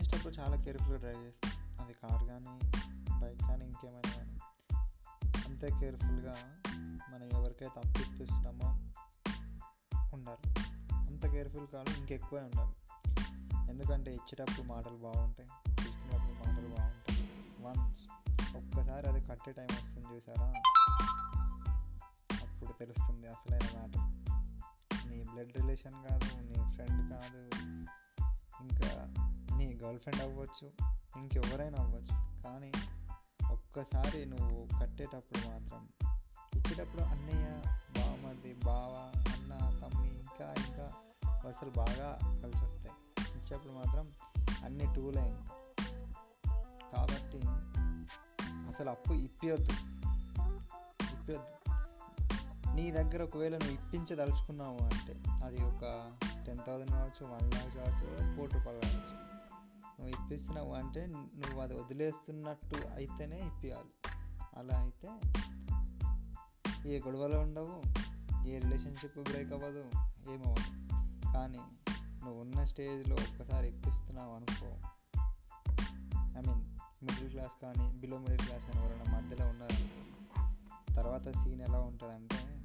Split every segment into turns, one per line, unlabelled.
చేసేటప్పుడు చాలా కేర్ఫుల్గా డ్రైవ్ చేస్తాం. అది కార్ కానీ బైక్ కానీ ఇంకేమైనా కానీ అంతే కేర్ఫుల్గా మనం ఎవరికైతే అప్పు ఇప్పిస్తున్నామో ఉండాలి. అంత కేర్ఫుల్ కాదు ఇంకెక్కువే ఉండాలి. ఎందుకంటే ఇచ్చేటప్పుడు మాటలు బాగుంటాయి తీసుకున్నప్పుడు మాటలు బాగుంటాయి. వన్స్ ఒక్కసారి అది కట్టే టైం వస్తుంది చూసారా? అప్పుడు తెలుస్తుంది అసలైన మాట నీ బ్లడ్ రిలేషన్ కాదు నీ ఫ్రెండ్ కాదు ఇంకా గర్ల్ ఫ్రెండ్ అవ్వచ్చు ఇంకెవరైనా అవ్వచ్చు. కానీ ఒక్కసారి నువ్వు కట్టేటప్పుడు మాత్రం ఇచ్చేటప్పుడు అన్నయ్య బావమరిది బావ అన్న తమ్మి ఇంకా ఇంకా అసలు బాగా కలిసి వస్తాయి. ఇచ్చేటప్పుడు మాత్రం అన్ని టూలే లైన్ కాబట్టి అసలు అప్పు ఇప్పియొద్దు. ఇప్పియొద్దు. నీ దగ్గర ఒకవేళ నువ్వు ఇప్పించదలుచుకున్నావు అంటే అది ఒక టెన్ థౌసండ్ కావచ్చు వన్ ల్యాక్ కావచ్చు కోటి రూపాయలు కావచ్చు. నువ్వు ఇప్పిస్తున్నావు అంటే నువ్వు అది వదిలేస్తున్నట్టు అయితేనే ఇప్పియాలి. అలా అయితే ఏ గొడవలు ఉండవు ఏ రిలేషన్షిప్ బ్రేక్ అవ్వదు ఏమవ్వదు కానీ నువ్వు ఉన్న స్టేజ్లో ఒక్కసారి ఇప్పిస్తున్నావు అనుకో ఐ మీన్ మిడిల్ క్లాస్ కానీ బిలో మిడిల్ క్లాస్ కానీ ఎవరైనా మధ్యలో ఉన్నారు? తర్వాత సీన్ ఎలా ఉంటుందంటే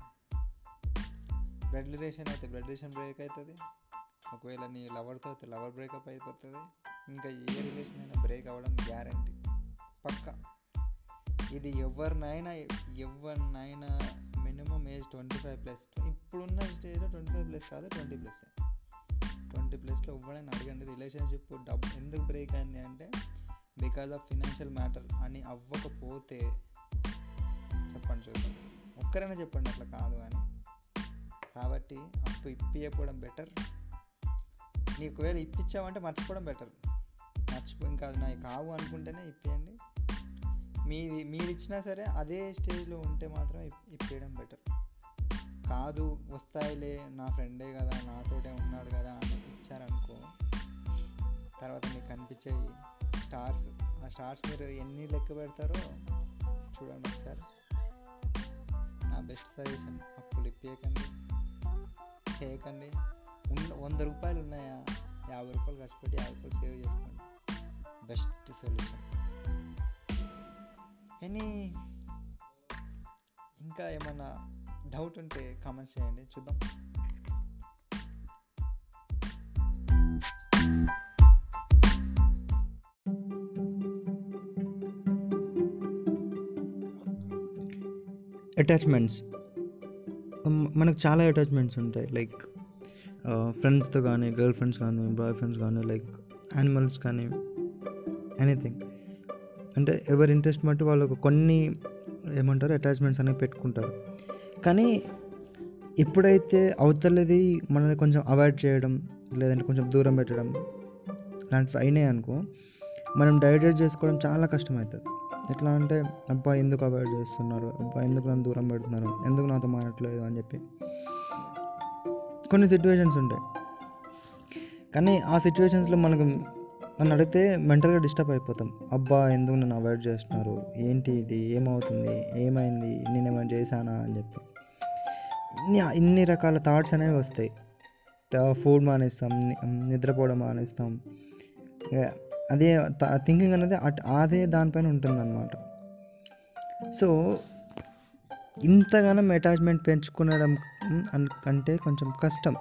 బ్లడ్ రిలేషన్ అయితే బ్లడ్ రిలేషన్ బ్రేక్ అవుతుంది ఒకవేళ నీ లవర్తో అయితే లవర్ బ్రేకప్ అయిపోతుంది ఇంకా ఏ రిలేషన్ అయినా బ్రేక్ అవ్వడం గ్యారంటీ. పక్క. ఇది ఎవరినైనా ఎవరినైనా minimum age twenty five plus. ఇప్పుడున్న స్టేజ్లో ట్వంటీ ఫైవ్ ప్లస్ కాదు ట్వంటీ ప్లస్ ట్వంటీ ప్లస్లో ఎవరైనా అడగండి రిలేషన్షిప్ డబ్బు ఎందుకు బ్రేక్ అయింది అంటే బికాజ్ ఆఫ్ ఫినాన్షియల్ మ్యాటర్ అని అవ్వకపోతే చెప్పండి చూద్దాం. ఒక్కరైనా చెప్పండి అట్లా కాదు అని. కాబట్టి అప్పు ఇప్పియకపోవడం బెటర్. నీ ఒకవేళ ఇప్పించావంటే మర్చిపోవడం బెటర్. మర్చిపో ఇంకా అది నాకు కావు అనుకుంటేనే ఇప్పేయండి. మీ మీరు ఇచ్చినా సరే అదే స్టేజ్లో ఉంటే మాత్రం ఇప్- ఇప్పేయడం బెటర్. కాదు వస్తాయిలే నా ఫ్రెండే కదా నాతోటే ఉన్నాడు కదా అని ఇచ్చారనుకో తర్వాత మీకు కనిపించేవి స్టార్స్. ఆ స్టార్స్ మీరు ఎన్ని లెక్క పెడతారో చూడండి ఒకసారి. నా బెస్ట్ సజెషన్ అప్పులు ఇప్పేయకండి. చేయకండి. ఉన్న వంద రూపాయలు ఉన్నాయా యాభై రూపాయలు ఖర్చు పెట్టి యాభై రూపాయలు సేవ్ చేసుకోండి. Best solution. ఎనీ ఇంకా ఏమన్నా డౌట్ ఉంటే కామెంట్స్ చేయండి చూద్దాం. అటాచ్మెంట్స్ మనకు చాలా అటాచ్మెంట్స్ ఉంటాయి. లైక్ ఫ్రెండ్స్తో uh, కానీ గర్ల్ ఫ్రెండ్స్ కానీ బాయ్ ఫ్రెండ్స్ కానీ లైక్ యానిమల్స్ కానీ ఎనీథింగ్ అంటే ఎవరి ఇంట్రెస్ట్ బట్టి వాళ్ళు కొన్ని ఏమంటారు అటాచ్మెంట్స్ అనేవి పెట్టుకుంటారు. కానీ ఎప్పుడైతే అవతలది మనల్ని కొంచెం అవాయిడ్ చేయడం లేదంటే కొంచెం దూరం పెట్టడం లాంటివి అయినాయి అనుకో మనం డైజెస్ట్ చేసుకోవడం చాలా కష్టమవుతుంది. ఎట్లా అంటే అబ్బా ఎందుకు అవాయిడ్ చేస్తున్నారు? అబ్బా ఎందుకు నన్ను దూరం పెడుతున్నారు? ఎందుకు నాతో మారట్లేదు అని చెప్పి. కొన్ని సిచ్యువేషన్స్ ఉంటాయి. కానీ ఆ సిచ్యువేషన్స్లో మనకు నన్ను అడిగితే మెంటల్గా డిస్టర్బ్ అయిపోతాం. అబ్బా ఎందుకు నన్ను అవాయిడ్ చేస్తున్నారు? ఏంటి ఇది? ఏమవుతుంది? ఏమైంది? నేను ఏమైనా చేశానా? అని చెప్పి. ఇన్ని ఇన్ని రకాల థాట్స్ అనేవి వస్తాయి. ఫుడ్ మానేస్తాం నిద్రపోవడం మానేస్తాం. అదే థింకింగ్ అనేది అట్ అదే దానిపైన ఉంటుందన్నమాట. సో ఇంతగానం అటాచ్మెంట్ పెంచుకునడం అంటే కొంచెం కష్టం.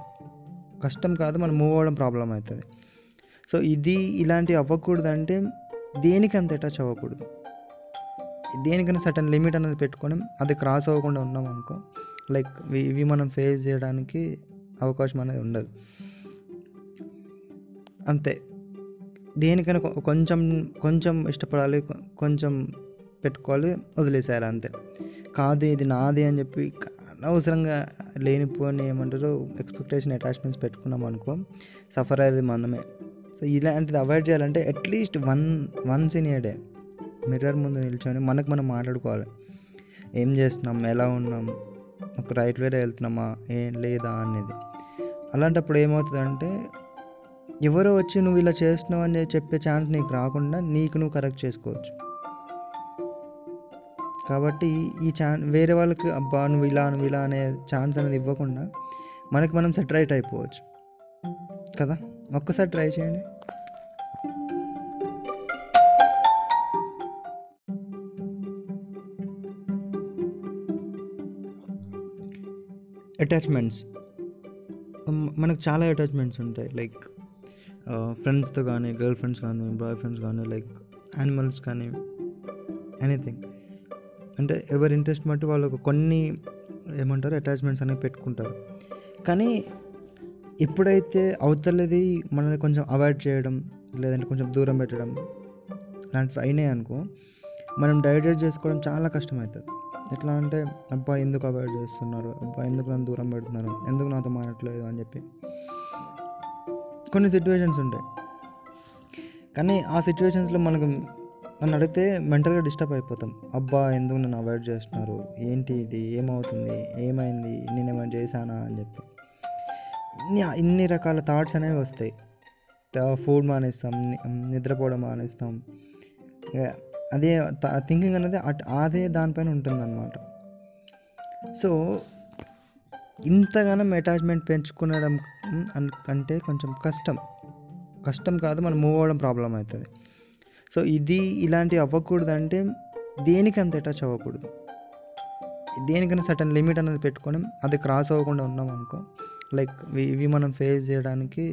కష్టం కాదు మనం మూవ్ అవ్వడం ప్రాబ్లం అవుతుంది. సో ఇది ఇలాంటివి అవ్వకూడదు అంటే దేనికి అంత అటాచ్ అవ్వకూడదు దేనికైనా సటన్ లిమిట్ అనేది పెట్టుకొని అది క్రాస్ అవ్వకుండా ఉన్నాం అనుకో లైక్ ఇవి మనం ఫేస్ చేయడానికి అవకాశం అనేది ఉండదు. అంతే. దేనికైనా కొంచెం కొంచెం ఇష్టపడాలి కొంచెం పెట్టుకోవాలి వదిలేసేయాలి అంతే. కాదు ఇది నాది అని చెప్పి అనవసరంగా లేనిపోని ఏమంటారు ఎక్స్పెక్టేషన్ అటాచ్మెంట్స్ పెట్టుకున్నాం అనుకో సఫర్ అయ్యేది మనమే. సో ఇలాంటిది అవాయిడ్ చేయాలంటే at least one once in a day mirror ముందు నిల్చొని మనకు మనం మాట్లాడుకోవాలి. ఏం చేస్తున్నాం? ఎలా ఉన్నాం? ఒక రైట్ వేలో వెళ్తున్నామా? ఏం లేదా అనేది. అలాంటప్పుడు ఏమవుతుందంటే ఎవరో వచ్చి నువ్వు ఇలా చేస్తున్నావు అని చెప్పే ఛాన్స్ నీకు రాకుండా నీకు నువ్వు కరెక్ట్ చేసుకోవచ్చు. కాబట్టి ఈ ఛాన్ వేరే వాళ్ళకి అబ్బా నువ్వు ఇలా నువ్వు ఇలా అనే ఛాన్స్ అనేది ఇవ్వకుండా మనకి మనం సెట్ రైట్ అయిపోవచ్చు. కదా? ఒక్కసారి ట్రై చేయండి.
అటాచ్మెంట్స్ um, మనకు చాలా అటాచ్మెంట్స్ ఉంటాయి. లైక్ ఫ్రెండ్స్తో uh, కానీ గర్ల్ ఫ్రెండ్స్ కానీ బాయ్ ఫ్రెండ్స్ కానీ లైక్ యానిమల్స్ కానీ ఎనీథింగ్ అంటే ఎవరి ఇంట్రెస్ట్ బట్టి వాళ్ళకు కొన్ని ఏమంటారు అటాచ్మెంట్స్ అనేవి పెట్టుకుంటారు. కానీ ఎప్పుడైతే అవతలది మనల్ని కొంచెం అవాయిడ్ చేయడం లేదంటే కొంచెం దూరం పెట్టడం లాంటివి అయినాయి అనుకో మనం డైజెస్ట్ చేసుకోవడం చాలా కష్టమవుతుంది ఎట్లా అంటే అబ్బా ఎందుకు అవాయిడ్ చేస్తున్నారు? అబ్బా ఎందుకు నన్ను దూరం పెడుతున్నారు? ఎందుకు నాతో మారట్లేదు అని చెప్పి. కొన్ని సిచ్యువేషన్స్ ఉంటాయి. కానీ ఆ సిచ్యువేషన్స్లో మనకు నన్ను అడిగితే మెంటల్గా డిస్టర్బ్ అయిపోతాం. అబ్బా ఎందుకు నన్ను అవాయిడ్ చేస్తున్నారు? ఏంటి ఇది? ఏమవుతుంది? ఏమైంది? నేను ఏమైనా చేశానా అని చెప్పి. ఇన్ని ఇన్ని రకాల థాట్స్ అనేవి వస్తాయి. ఫుడ్ మానేస్తాం నిద్రపోవడం మానేస్తాం. అదే థింకింగ్ అనేది అదే దానిపైన ఉంటుందన్నమాట. సో ఇంతగానం అటాచ్మెంట్ పెంచుకునడం అంటే కొంచెం కష్టం. కష్టం కాదు మనం మూవ్ అవ్వడం ప్రాబ్లం అవుతుంది సో ఇది ఇలాంటివి అవ్వకూడదు అంటే దేనికి అంత అటాచ్ అవ్వకూడదు. దేనికైనా సటన్ లిమిట్ అనేది పెట్టుకొని అది క్రాస్ అవ్వకుండా ఉన్నాం అనుకో లైక్ ఇవి మనం ఫేస్ చేయడానికి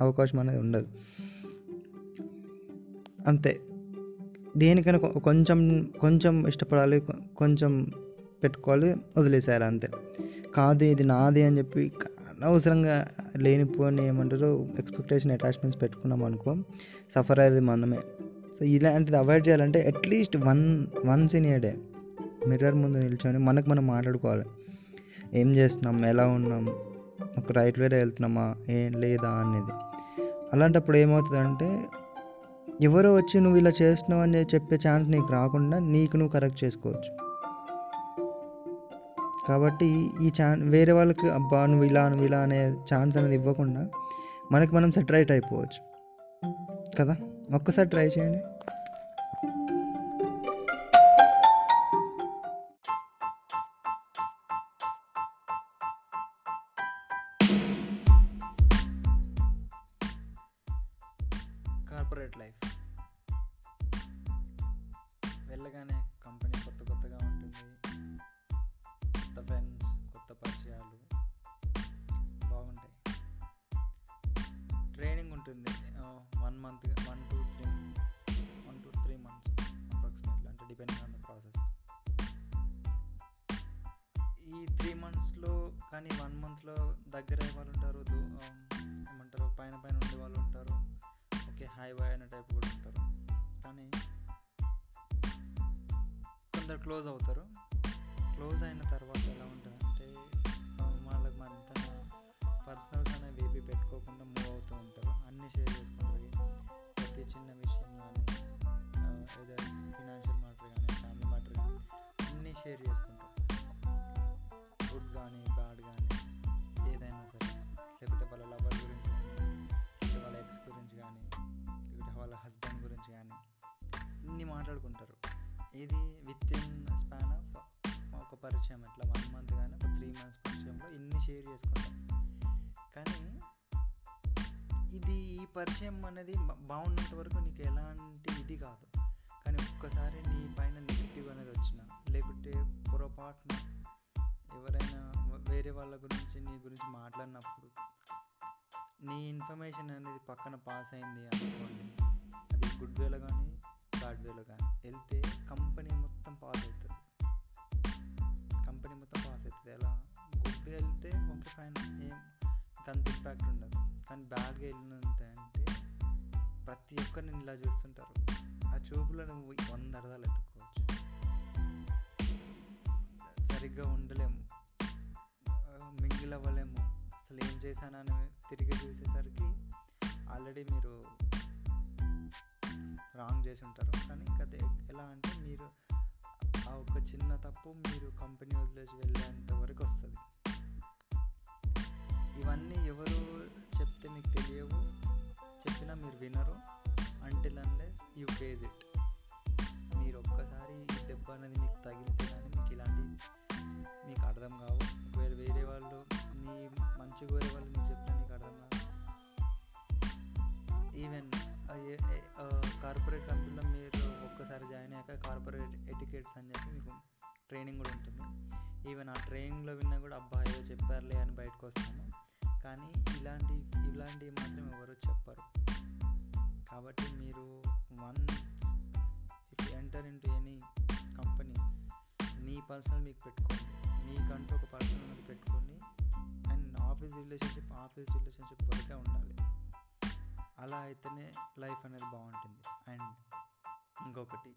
అవకాశం అనేది ఉండదు. అంతే. దేనికైనా కొంచెం కొంచెం ఇష్టపడాలి కొంచెం పెట్టుకోవాలి వదిలేసేయాలి అంతే. కాదు ఇది నాది అని చెప్పి అనవసరంగా లేనిపోని ఏమంటారు ఎక్స్పెక్టేషన్ అటాచ్మెంట్స్ పెట్టుకున్నాం అనుకో సఫర్ అయ్యేది మనమే. సో ఇలాంటిది అవాయిడ్ చేయాలంటే at least one once in a day mirror ముందు నిల్చొని మనకు మనం మాట్లాడుకోవాలి. ఏం చేస్తున్నాం ఎలా ఉన్నాం ఒక రైట్ వేరే వెళ్తున్నామా ఏం లేదా అనేది. అలాంటప్పుడు ఏమవుతుందంటే ఎవరో వచ్చి నువ్వు ఇలా చేస్తున్నావు అని చెప్పే ఛాన్స్ నీకు రాకుండా నీకు నువ్వు కరెక్ట్ చేసుకోవచ్చు. కాబట్టి ఈ ఛాన్ వేరే వాళ్ళకి అబ్బా నువ్వు ఇలా నువ్వు ఇలా అనే ఛాన్స్ అనేది ఇవ్వకుండా మనకి మనం సెటరైట్ అయిపోవచ్చు. కదా? ఒక్కసారి ట్రై చేయండి.
క్లోజ్ అవుతారు. క్లోజ్ అయిన తర్వాత ఎలా ఉంటుందంటే వాళ్ళకి మరింత పర్సనల్స్ అనేవి ఏవి చేసుకుంటాం. కానీ ఇది ఈ పరిచయం అనేది బాగున్నంత వరకు నీకు ఎలాంటి ఇది కాదు. కానీ ఒక్కసారి నీ పైన నెగిటివ్ అనేది వచ్చిన లేకుంటే పొరపాటున ఎవరైనా వేరే వాళ్ళ గురించి నీ గురించి మాట్లాడినప్పుడు నీ ఇన్ఫర్మేషన్ అనేది పక్కన పాస్ అయింది అనుకోండి అది గుడ్ వేలో కానీ బ్యాడ్ వేలో కానీ వెళ్తే కంపెనీ మొత్తం పాస్ అవుతుంది. కంపెనీ మొత్తం పాస్ అవుతుంది. ఎలా? గుడ్గా వెళ్తే ఓకే ఫైన్ ఏం అంత ఇంపాక్ట్ ఉండదు. కానీ బ్యాడ్గా వెళ్ళినంత అంటే ప్రతి ఒక్కరిని ఇలా చూస్తుంటారు. ఆ చూపులో నువ్వు వంద అర్థాలు ఎత్తుకోవచ్చు. సరిగ్గా ఉండలేము. మింగిల్ అవ్వలేము. అసలు ఏం చేశానని తిరిగి చూసేసరికి ఆల్రెడీ మీరు రాంగ్ చేసి ఉంటారు. కానీ ఇంకా అది ఎలా అంటే మీరు ఆ ఒక చిన్న తప్పు మీరు కంపెనీ వదిలేసి వెళ్ళేంత వరకు వస్తుంది. ఇవన్నీ ఎవరు చెప్తే మీకు తెలియవు. చెప్పినా మీరు వినరు. Until unless you face it మీరు ఒక్కసారి ఈ దెబ్బ అనేది మీకు తగిలితే కానీ మీకు ఇలాంటి మీకు అర్థం కావు. ఒకవేళ వేరే వాళ్ళు నీ మంచి కోరే వాళ్ళు నీకు చెప్పినా నీకు అర్థం కాదు. ఈవెన్ కార్పొరేట్ కంపెనీలో మీరు ఒక్కసారి జాయిన్ అయ్యాక కార్పొరేట్ ఎటికెట్స్ అని చెప్పి మీకు ట్రైనింగ్ కూడా ఉంటుంది. ఈవెన్ ఆ ట్రైనింగ్లో విన్నా కూడా అబ్బా ఏదో చెప్పారులే కానీ ఇలాంటి ఇలాంటివి మాత్రం ఎవరు చెప్పరు. కాబట్టి మీరు once if enter into any company నీ పర్సనల్ మీకు పెట్టుకోండి. మీకంటూ ఒక పర్సనల్ అది పెట్టుకోండి. And office relationship office relationship వరకే ఉండాలి. అలా అయితేనే లైఫ్ అనేది బాగుంటుంది. అండ్ ఇంకొకటి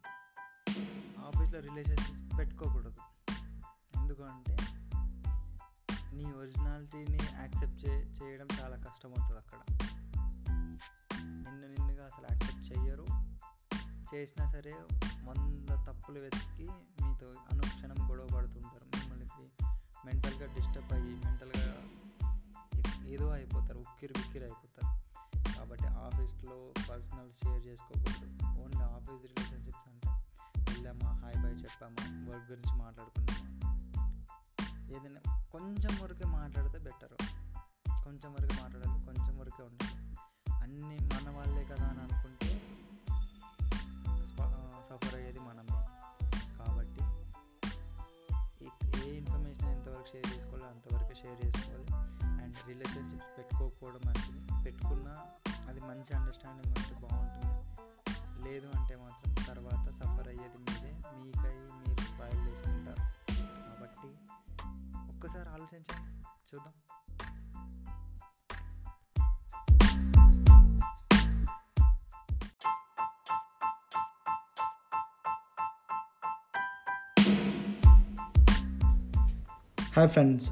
ఆఫీస్లో రిలేషన్షిప్స్ పెట్టుకోకూడదు. ఎందుకంటే నీ ఒరిజినాలిటీని యాక్సెప్ట్ చే చేయడం చాలా కష్టమవుతుంది అక్కడ. నిన్ను నిన్నుగా అసలు యాక్సెప్ట్ చెయ్యరు. చేసినా సరే వంద తప్పులు వెతికి మీతో అనుక్షణం గొడవ పడుతుంటారు. మిమ్మల్ని మెంటల్గా డిస్టర్బ్ అయ్యి మెంటల్గా ఏదో అయిపోతారు. ఉక్కిరి బిక్కిరి అయిపోతారు. కాబట్టి ఆఫీస్లో పర్సనల్ షేర్ చేసుకోకూడదు. ఓన్లీ ఆఫీస్ రిలేషన్షిప్స్ అంటే వెళ్ళామా హాయ్ బాయ్ చెప్పామా వర్క్ గురించి మాట్లాడుకున్నామా ఏదైనా కొంచెం వరకే మాట్లాడితే బెటర్. కొంచెం వరకే మాట్లాడాలి కొంచెం వరకే ఉండాలి. అన్నీ మన వాళ్ళే కదా అని అనుకుంటే సఫర్ అయ్యేది మనమే. కాబట్టి ఏ ఇన్ఫర్మేషన్ ఎంతవరకు షేర్ చేసుకోవాలో అంతవరకు షేర్ చేసుకోవాలి. అండ్ రిలేషన్షిప్స్ పెట్టుకోకపోవడం మంచిది. పెట్టుకున్నా అది మంచి అండర్స్టాండింగ్ ఉంటే బాగుంటుంది. లేదు అంటే మాత్రం తర్వాత సఫర్ అయ్యేది మీరే. మీకై మీరు స్పాయిల్ చేసుకుంటారు. కాబట్టి ఒక్కసారి ఆలోచించండి. చూద్దాం.
హాయ్ ఫ్రెండ్స్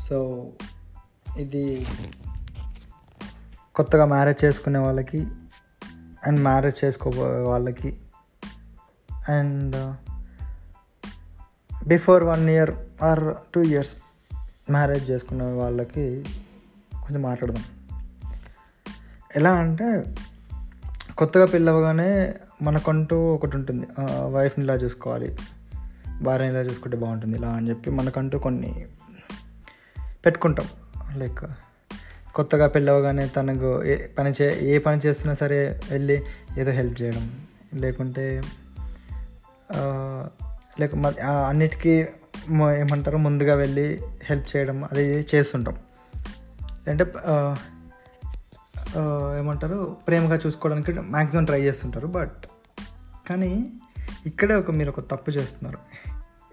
సో ఇది కొత్తగా మ్యారేజ్ చేసుకునే వాళ్ళకి అండ్ మ్యారేజ్ చేసుకోబోయే వాళ్ళకి and before one year or two years marriage చేసుకున్న వాళ్ళకి కొంచెం మాట్లాడదాం. ఎలా అంటే కొత్తగా పెళ్ళవగానే మనకంటూ ఒకటి ఉంటుంది. వైఫ్ని ఇలా చూసుకోవాలి భార్యని ఇలా చూసుకుంటే బాగుంటుంది ఇలా అని చెప్పి మనకంటూ కొన్ని పెట్టుకుంటాం. లైక్ కొత్తగా పెళ్ళవగానే తనకు ఏ పని చే ఏ పని చేస్తున్నా సరే వెళ్ళి ఏదో హెల్ప్ చేయడం. లేకుంటే లేక అన్నిటికీ ఏమంటారు? ముందుగా వెళ్ళి హెల్ప్ చేయడం అది చేస్తుంటాం. అంటే ఏమంటారు? ప్రేమగా చూసుకోవడానికి మ్యాక్సిమం ట్రై చేస్తుంటారు బట్ కానీ ఇక్కడే ఒక మీరు ఒక తప్పు చేస్తున్నారు.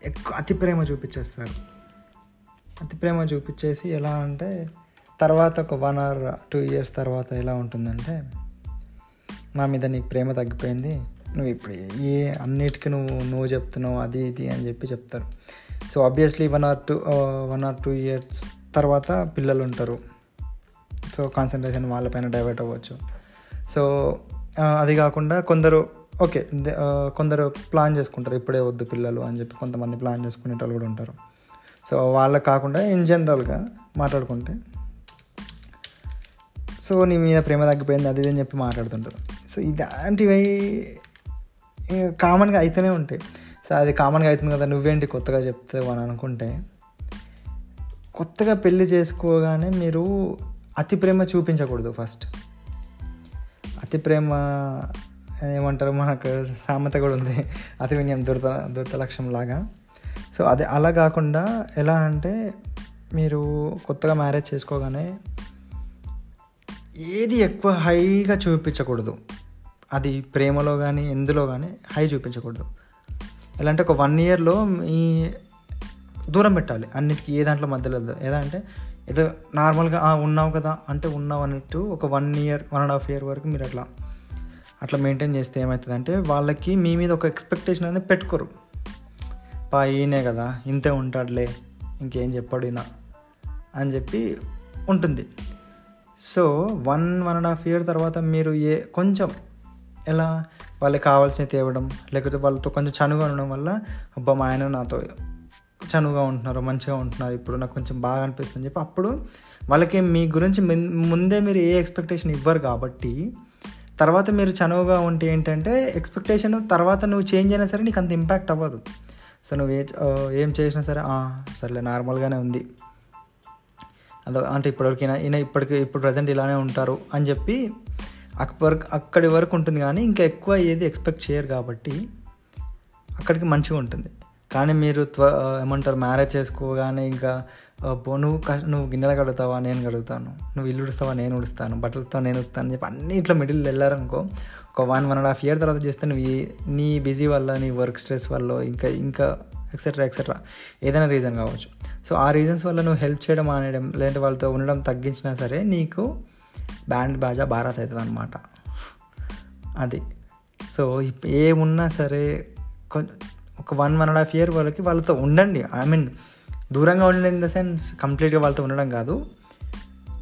ఎక్కువ అతి ప్రేమ చూపించేస్తారు. అతి ప్రేమ చూపించేసి ఎలా అంటే తర్వాత ఒక వన్ అవర్ టూ ఇయర్స్ తర్వాత ఎలా ఉంటుందంటే నా మీద నీకు ప్రేమ తగ్గిపోయింది. నువ్వు ఇప్పుడు ఏ అన్నిటికీ నువ్వు నువ్వు చెప్తున్నావు అది ఇది అని చెప్పి చెప్తారు. So obviously one or two one or two years తర్వాత పిల్లలు ఉంటారు. సో కాన్సన్ట్రేషన్ వాళ్ళపైన డైవర్ట్ అవ్వచ్చు. సో uh, అది కాకుండా కొందరు ఓకే uh, కొందరు ప్లాన్ చేసుకుంటారు. ఇప్పుడే వద్దు పిల్లలు అని చెప్పి కొంతమంది ప్లాన్ చేసుకునే వాళ్ళు కూడా ఉంటారు. సో వాళ్ళకి కాకుండా ఇన్ జనరల్గా మాట్లాడుకుంటే. సో నీ మీద ప్రేమ తగ్గిపోయింది అది ఇది అని చెప్పి మాట్లాడుతుంటారు. సో ఇలాంటివి కామన్గా అయితేనే ఉంటాయి. సో అది కామన్గా అవుతుంది కదా నువ్వేంటి కొత్తగా చెప్తావు అని అనుకుంటే కొత్తగా పెళ్ళి చేసుకోగానే మీరు అతి ప్రేమ చూపించకూడదు ఫస్ట్. అతి ప్రేమ ఏమంటారు మనకు సామెత కూడా ఉంది. అతి వినయం దురత దురత లక్ష్యం లాగా. సో అది అలా కాకుండా ఎలా అంటే మీరు కొత్తగా మ్యారేజ్ చేసుకోగానే ఏది ఎక్కువ హైగా చూపించకూడదు. అది ప్రేమలో కానీ ఎందులో కానీ హై చూపించకూడదు. ఎలా అంటే ఒక వన్ ఇయర్లో మీ దూరం పెట్టాలి. అన్నిటికీ ఏ దాంట్లో మధ్యలో వద్దు. అంటే ఏదో నార్మల్గా ఉన్నావు కదా అంటే ఉన్నావు అన్నట్టు ఒక one year one and half year వరకు మీరు అట్లా అట్లా మెయింటైన్ చేస్తే ఏమవుతుందంటే వాళ్ళకి మీ మీద ఒక ఎక్స్పెక్టేషన్ అనేది పెట్టుకోరు. పా ఈయనే కదా ఇంతే ఉంటాడులే ఇంకేం చెప్పాడు ఈయన అని చెప్పి ఉంటుంది. So one one and half year తర్వాత మీరు ఏ కొంచెం ఎలా వాళ్ళకి కావాల్సినవి తేవడం లేకపోతే వాళ్ళతో కొంచెం చనువుగా ఉండడం వల్ల అబ్బా మా ఆయన నాతో చనువుగా ఉంటున్నారు మంచిగా ఉంటున్నారు ఇప్పుడు నాకు కొంచెం బాగా అనిపిస్తుంది అని చెప్పి అప్పుడు వాళ్ళకి మీ గురించి ముందే మీరు ఏ ఎక్స్పెక్టేషన్ ఇవ్వరు కాబట్టి తర్వాత మీరు చనువుగా ఉంటే ఏంటంటే ఎక్స్పెక్టేషన్ తర్వాత నువ్వు చేంజ్ అయినా సరే నీకు అంత ఇంపాక్ట్ అవ్వదు. సో నువ్వు ఏ ఏం చేసినా సరే సర్లే నార్మల్గానే ఉంది. అదో అంటే ఇప్పటివరకు ఈయన ఇప్పటికి ఇప్పుడు ప్రజెంట్ ఇలానే ఉంటారు అని చెప్పి అక్కడి అక్కడి వరకు ఉంటుంది కానీ ఇంకా ఎక్కువ ఏది ఎక్స్పెక్ట్ చేయరు కాబట్టి అక్కడికి మంచిగా ఉంటుంది. కానీ మీరు త్వ ఏమంటారు మ్యారేజ్ చేసుకోగానే ఇంకా నువ్వు నువ్వు గిన్నెలు కడుగుతావా నేను కడుగుతాను. నువ్వు ఇల్లు ఉడుస్తావా నేను ఉడుస్తాను. బట్టలతో నేను ఉడుతాను అని చెప్పి అన్ని ఇట్లా మిడిల్ వెళ్ళారనుకో ఒక one one and half year తర్వాత చేస్తే నువ్వు నీ బిజీ వల్ల నీ వర్క్ స్ట్రెస్ వల్ల ఇంకా ఇంకా ఎక్సెట్రా ఎక్సెట్రా ఏదైనా రీజన్ కావచ్చు. సో ఆ రీజన్స్ వల్ల నువ్వు హెల్ప్ చేయడం మానేయడం లేదంటే వాళ్ళతో ఉండడం తగ్గించినా సరే నీకు బ్యాండ్ బాజా భారత్ అవుతుంది అనమాట అది. సో ఏమున్నా సరే కొం- ఒక one one and half year వరకు వాళ్ళతో ఉండండి. ఐ మీన్ దూరంగా ఉండండి ఇన్ ద సెన్స్ కంప్లీట్గా వాళ్ళతో ఉండడం కాదు.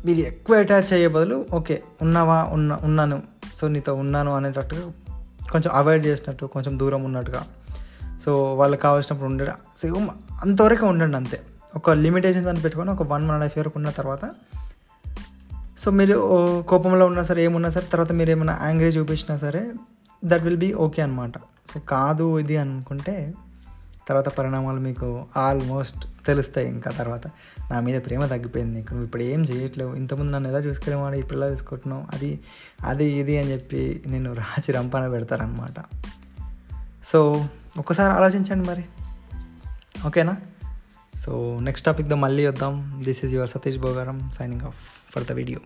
మీరు ఎక్కువ అటాచ్ అయ్యే బదులు ఓకే ఉన్నావా ఉన్న ఉన్నాను. సో నీతో ఉన్నాను అనేటట్టుగా కొంచెం అవాయిడ్ చేసినట్టు కొంచెం దూరం ఉన్నట్టుగా. సో వాళ్ళకి కావాల్సినప్పుడు ఉండడం సో అంతవరకు ఉండండి అంతే. ఒక లిమిటేషన్స్ అని పెట్టుకొని ఒక one one and half year ఉన్న తర్వాత సో మీరు ఓ, కోపంలో ఉన్నా సరే ఏమున్నా సరే తర్వాత మీరు ఏమైనా యాంగ్రీ చూపించినా సరే దట్ విల్ బీ ఓకే అనమాట సో కాదు ఇది అనుకుంటే తర్వాత పరిణామాలు మీకు ఆల్మోస్ట్ తెలుస్తాయి ఇంకా తర్వాత. నా మీద ప్రేమ తగ్గిపోయింది నీకు నువ్వు ఇప్పుడు ఏం చేయట్లేవు. ఇంతకుముందు నన్ను ఎలా చూసుకునేవాడు ఇప్పుడు ఎలా చూసుకుంటున్నావు? అది అది ఇది అని చెప్పి నేను రాచి రంపాన పెడతారనమాట సో ఒకసారి ఆలోచించండి మరి. ఓకేనా సో నెక్స్ట్ టాపిక్తో మళ్ళీ వద్దాం. This is your Satish Bogaram signing off for the video